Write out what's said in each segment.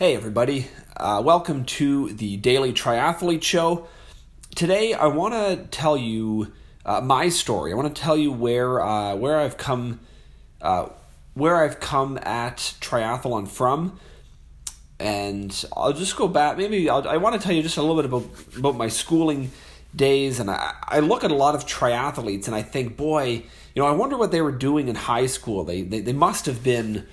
Hey, everybody. Uh, welcome to the Daily Triathlete Show. Today, I want to tell you uh, my story. I want to tell you where uh, where I've come uh, where I've come at triathlon from, and I'll just go back. Maybe I'll, i want to tell you just a little bit about about my schooling days. And I, I look at a lot of triathletes, and I think, boy, you know, I wonder what they were doing in high school. They they, they must have been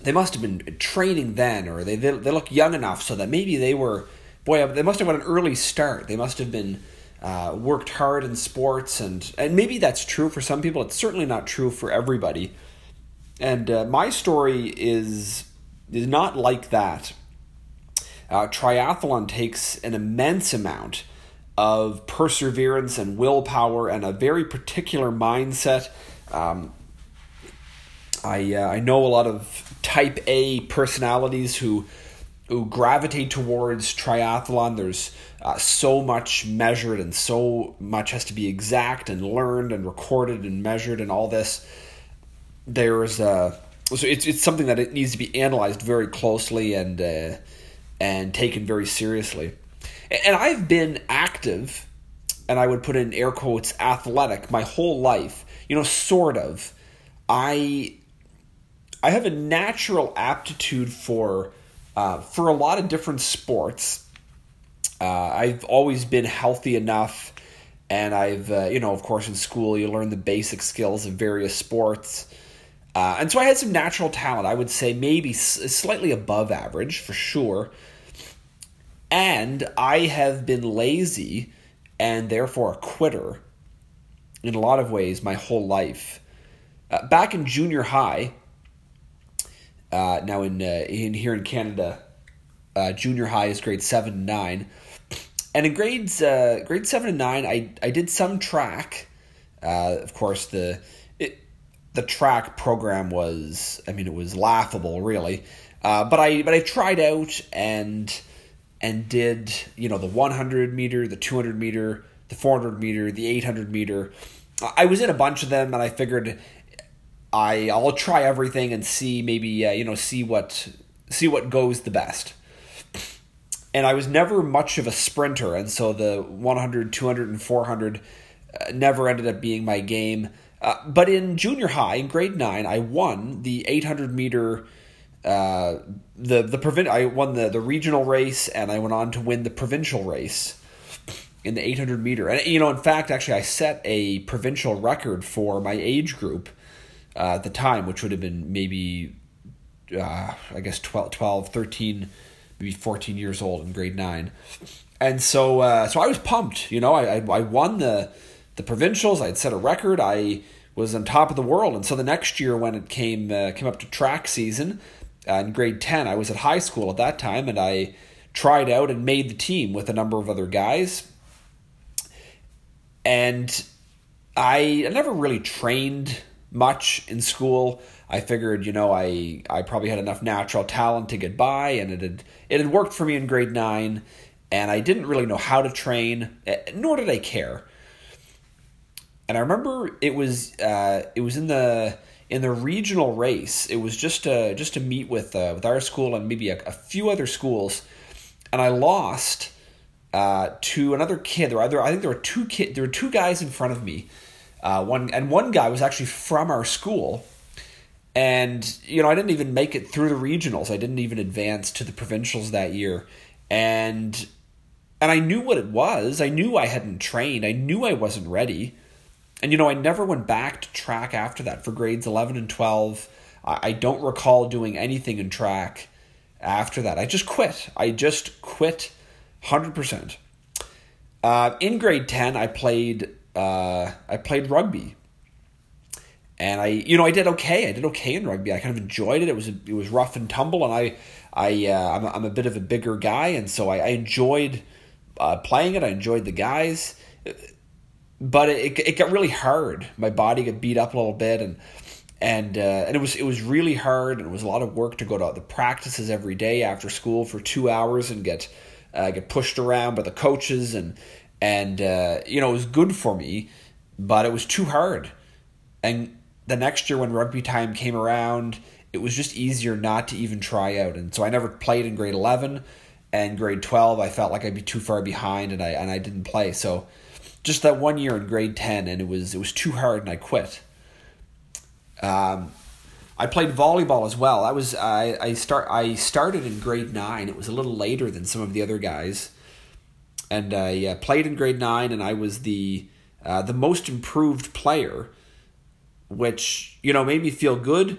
they must have been training then, or they, they they look young enough so that maybe they were boy they must have had an early start. They must have been uh, worked hard in sports, and and maybe that's true for some people. It's certainly not true for everybody. And uh, my story is is not like that. Uh, triathlon takes an immense amount of perseverance and willpower and a very particular mindset. Um, I uh, I know a lot of type A personalities who who gravitate towards triathlon. There's uh, so much measured and so much has to be exact and learned and recorded and measured and all this. There's uh, so it's it's something that it needs to be analyzed very closely and uh, and taken very seriously. And I've been active, and I would put in air quotes athletic my whole life. You know, sort of. I I have a natural aptitude for uh, for a lot of different sports. Uh, I've always been healthy enough, and I've uh, you know of course in school you learn the basic skills of various sports, uh, and so I had some natural talent. I would say maybe slightly above average for sure, and I have been lazy and therefore a quitter in a lot of ways my whole life. Uh, back in junior high, uh, now in uh, in here in Canada, uh, junior high is grade seven and nine, and in grades uh, grade seven and nine, I I did some track. Uh, of course, the it, the track program was I mean it was laughable really, uh, but I but I tried out and and did you know the 100 meter, the 200 meter, the 400 meter, the 800 meter. I was in a bunch of them, and I figured I I'll try everything and see maybe uh, you know see what see what goes the best. And I was never much of a sprinter, and so the 100, 200, and 400 uh, never ended up being my game. Uh, but in junior high, in grade nine, I won the 800 meter. Uh, the the prevent I won the the regional race, and I went on to win the provincial race in the 800 meter. And you know, in fact, actually, I set a provincial record for my age group uh, at the time, which would have been maybe, uh, I guess, 12, 12, 13, maybe 14 years old in grade nine. And so, uh, so I was pumped. You know, I, I, I won the the provincials. I had set a record. I was on top of the world. And so the next year, when it came uh, came up to track season uh, in grade ten, I was at high school at that time, and I tried out and made the team with a number of other guys. And I never really trained much in school. I figured, you know, I I probably had enough natural talent to get by, and it had it had worked for me in grade nine, and I didn't really know how to train, eh, nor did I care. And I remember it was uh, it was in the in the regional race. It was just to just to meet with uh, with our school and maybe a, a few other schools, and I lost uh, to another kid. There were either I think there were two kid there were two guys in front of me uh, one and one guy was actually from our school, and you know I didn't even make it through the regionals. I didn't even advance to the provincials that year, and and I knew what it was. I knew I hadn't trained. I knew I wasn't ready, and you know I never went back to track after that for grades eleven and twelve. I, I don't recall doing anything in track after that. I just quit. I just quit, hundred uh, percent. In grade ten, I played uh, I played rugby, and I you know I did okay. I did okay in rugby. I kind of enjoyed it. It was it was rough and tumble, and I I uh, I'm a, I'm a bit of a bigger guy, and so I, I enjoyed uh, playing it. I enjoyed the guys, but it it got really hard. My body got beat up a little bit, and and uh, and it was it was really hard, and it was a lot of work to go to the practices every day after school for two hours and get uh, get pushed around by the coaches and and uh, you know it was good for me, but it was too hard. And the next year when rugby time came around, it was just easier not to even try out. And so I never played in grade 11 and grade 12. I felt like I'd be too far behind and I and I didn't play. So just that one year in grade 10 and it was it was too hard and I quit. Um I played volleyball as well. I was I I start I started in grade 9. It was a little later than some of the other guys. And I uh, played in grade 9 and I was the uh, the most improved player which you know made me feel good.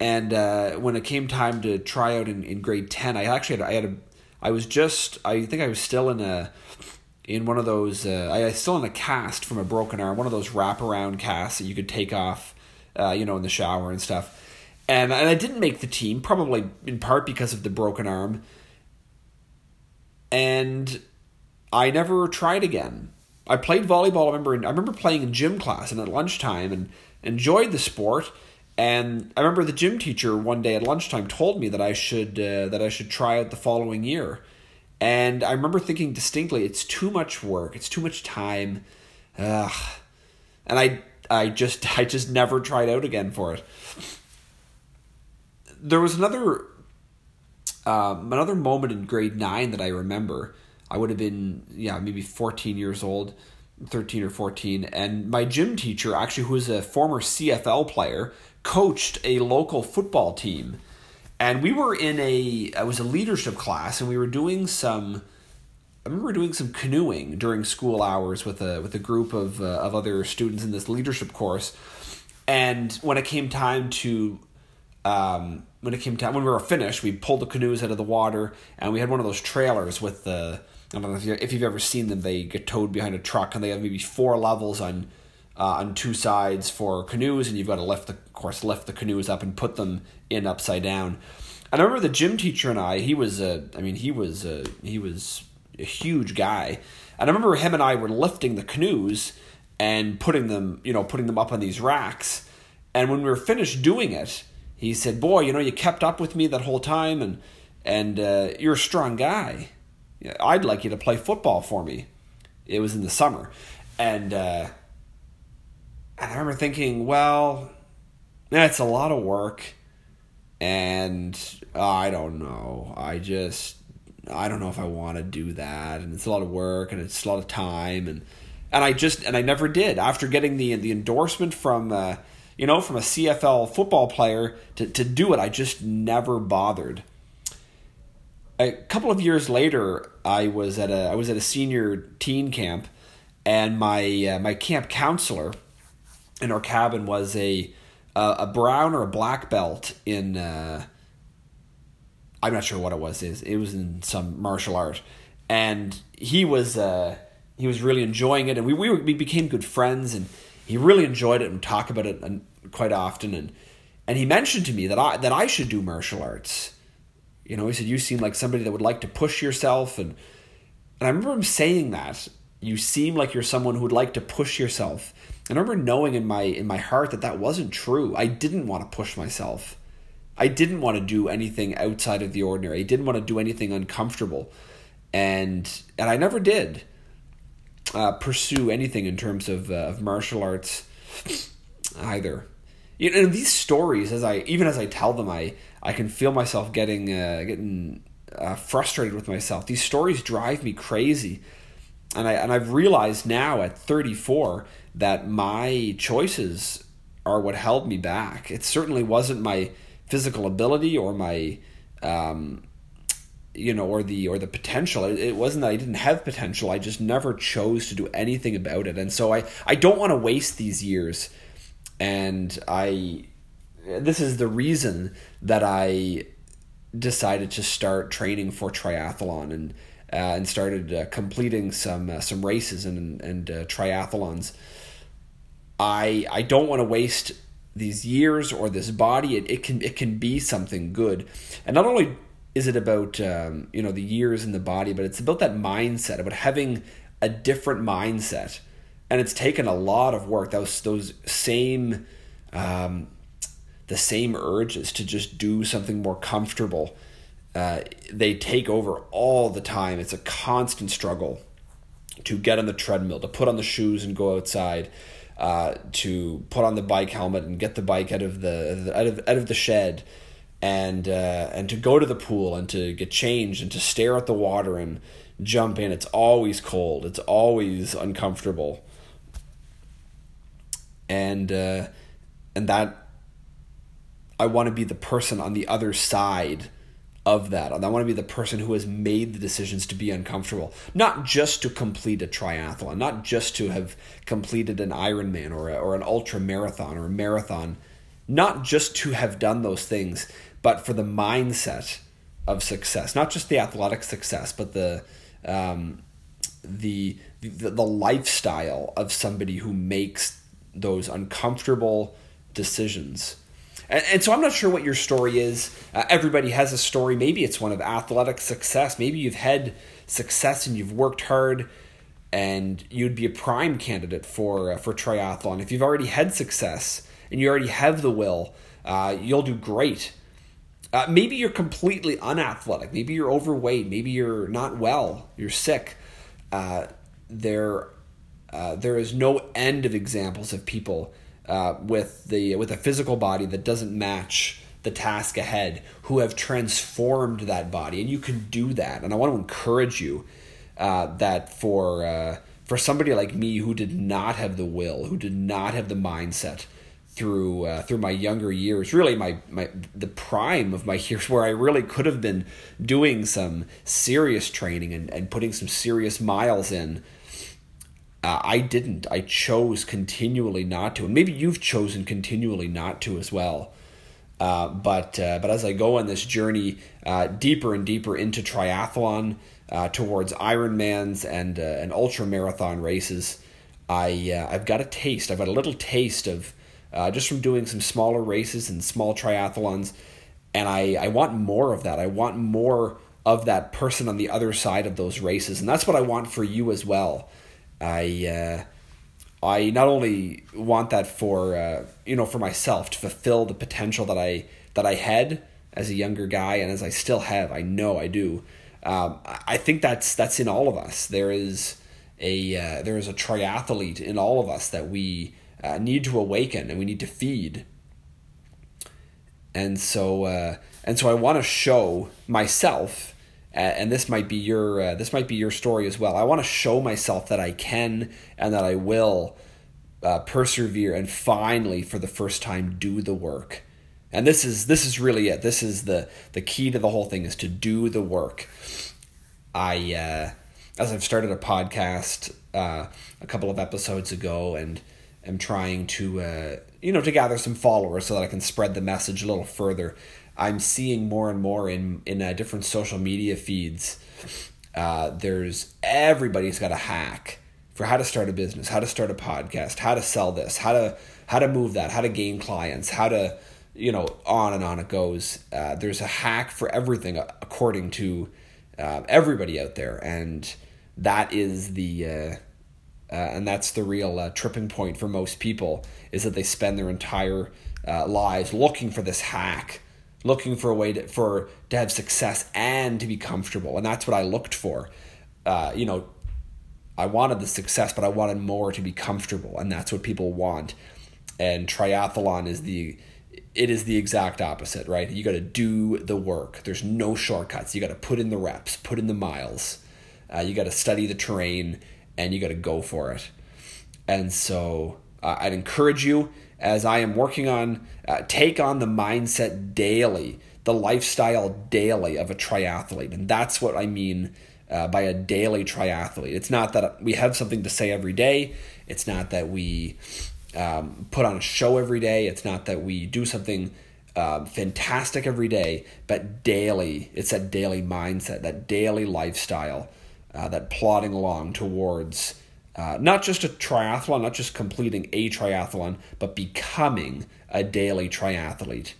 And uh, when it came time to try out in, in grade ten, I actually had, I had a I was just I think I was still in a in one of those uh, I was still in a cast from a broken arm, one of those wraparound casts that you could take off, uh, you know, in the shower and stuff. And and I didn't make the team, probably in part because of the broken arm. And I never tried again. I played volleyball. I remember I remember playing in gym class and at lunchtime and enjoyed the sport. And I remember the gym teacher one day at lunchtime told me that I should uh, that I should try out the following year. And I remember thinking distinctly, it's too much work, it's too much time, Ugh. and I I just I just never tried out again for it. There was another um, another moment in grade nine that I remember. I would have been yeah maybe fourteen years old 13 or 14 and my gym teacher actually who was a former CFL player coached a local football team. And we were in a it was a leadership class and we were doing some I remember doing some canoeing during school hours with a with a group of uh, of other students in this leadership course. And when it came time to um, when it came time when we were finished we pulled the canoes out of the water and we had one of those trailers with the I don't know if, you if you've ever seen them. They get towed behind a truck, and they have maybe four levels on uh, on two sides for canoes, and you've got to lift the, of course, lift the canoes up and put them in upside down. And I remember the gym teacher and I. He was a, I mean, he was a, he was a huge guy, and I remember him and I were lifting the canoes and putting them, you know, putting them up on these racks. And when we were finished doing it, he said, "Boy, you know, you kept up with me that whole time, and and uh, you're a strong guy." I'd like you to play football for me. It was in the summer. And, uh, and I remember thinking, well, that's a lot of work. And I don't know. I just, I don't know if I want to do that. And it's a lot of work and it's a lot of time. And, and I just, and I never did. After getting the, the endorsement from, uh, you know, from a CFL football player to, to do it, I just never bothered a couple of years later, I was at a I was at a senior teen camp, and my uh, my camp counselor in our cabin was a uh, a brown or a black belt in uh, I'm not sure what it was. Is it was in some martial art, and he was uh, he was really enjoying it, and we we, we became good friends, and he really enjoyed it and talk about it quite often, and and he mentioned to me that I that I should do martial arts you know, he said, You seem like somebody that would like to push yourself. And, and I remember him saying that. You seem like you're someone who would like to push yourself. And I remember knowing in my in my heart that that wasn't true. I didn't want to push myself. I didn't want to do anything outside of the ordinary. I didn't want to do anything uncomfortable, and and I never did uh, pursue anything in terms of uh, of martial arts either. You know, these stories, as I even as I tell them, I I can feel myself getting uh, getting uh, frustrated with myself. These stories drive me crazy, and I and I've realized now at 34 that my choices are what held me back. It certainly wasn't my physical ability or my um, you know or the or the potential. It, it, wasn't that i didn't have potential. I just never chose to do anything about it. And so i i don't want to waste these years. And i this is the reason that I decided to start training for triathlon and uh, and started uh, completing some uh, some races and and uh, triathlons. I I don't want to waste these years or this body. It, it can it can be something good, and not only is it about um, you know the years in the body, but it's about that mindset about having a different mindset, and it's taken a lot of work. Those those same um, the same urges to just do something more comfortable. Uh, they take over all the time. It's a constant struggle to get on the treadmill, to put on the shoes and go outside, uh, to put on the bike helmet and get the bike out of the out of out of the shed, and uh, and to go to the pool and to get changed and to stare at the water and jump in. It's always cold. It's always uncomfortable, and uh, and that I want to be the person on the other side of that. I want to be the person who has made the decisions to be uncomfortable, not just to complete a triathlon, not just to have completed an Ironman or a, or an ultra marathon or a marathon, not just to have done those things, but for the mindset of success, not just the athletic success, but the um, the, the the lifestyle of somebody who makes those uncomfortable decisions and, and so I'm not sure what your story is. Uh, everybody has a story. Maybe it's one of athletic success. Maybe you've had success and you've worked hard and you'd be a prime candidate for uh, for triathlon. If you've already had success and you already have the will, uh, you'll do great. Uh, maybe you're completely unathletic. Maybe you're overweight. Maybe you're not well. You're sick. Uh, there, uh, there is no end of examples of people uh, with the with a physical body that doesn't match the task ahead who have transformed that body and you can do that. And i want to encourage you uh, that for uh, for somebody like me who did not have the will who did not have the mindset through uh, through my younger years really my, my the prime of my years where i really could have been doing some serious training and, and putting some serious miles in uh, I didn't. I chose continually not to, and maybe you've chosen continually not to as well. Uh, but uh, but as I go on this journey uh, deeper and deeper into triathlon, uh, towards Ironmans and uh, and ultra marathon races, I I've got a taste. I've got a little taste of just from doing some smaller races and small triathlons, and I I want more of that. I want more of that person on the other side of those races, and that's what I want for you as well. I uh, I not only want that for uh, you know for myself to fulfill the potential that I that I had as a younger guy and as I still have. I know I do. Um, I think that's that's in all of us. There is a uh, there is a triathlete in all of us that we uh, need to awaken and we need to feed. And so uh, and so I want to show myself and this might be your uh, this might be your story as well. I want to show myself that I can and that I will uh, persevere and finally, for the first time, do the work. And this is this is really it. This is the the key to the whole thing is to do the work. I uh, as I've started a podcast uh, a couple of episodes ago and am trying to uh, you know to gather some followers so that I can spread the message a little further. I'm seeing more and more in in uh, different social media feeds. Uh, there's everybody's got a hack for how to start a business, how to start a podcast, how to sell this, how to how to move that, how to gain clients, how to you know on and on it goes. Uh, there's a hack for everything uh, according to uh, everybody out there, and that is the uh, and that's the real tripping point for most people is that they spend their entire lives looking for this hack looking for a way to, for to have success and to be comfortable, and that's what I looked for. Uh, you know, I wanted the success, but I wanted more to be comfortable, and that's what people want. And triathlon is the it is the exact opposite, right? You got to do the work. There's no shortcuts. You got to put in the reps, put in the miles. Uh, you got to study the terrain, and you got to go for it. And so uh, I'd encourage you as I am working on uh, take on the mindset daily, the lifestyle daily of a triathlete, and that's what I mean uh, by a daily triathlete. It's not that we have something to say every day. It's not that we um, put on a show every day. It's not that we do something uh, fantastic every day, but daily. It's that daily mindset, that daily lifestyle, uh, that plodding along towards uh, not just a triathlon, not just completing a triathlon, but becoming a daily triathlete.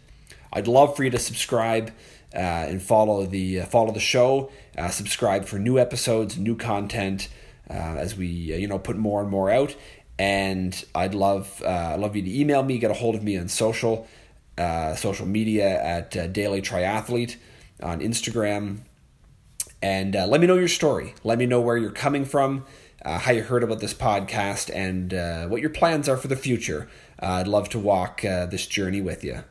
I'd love for you to subscribe uh, and follow the uh, follow the show. Uh, subscribe for new episodes, new content uh, as we uh, you know put more and more out. And I'd love love you to email me, get a hold of me on social social media at Daily Triathlete on Instagram, and let me know your story. Let me know where you're coming from uh, how you heard about this podcast, and uh, what your plans are for the future. Uh, I'd love to walk uh, this journey with you.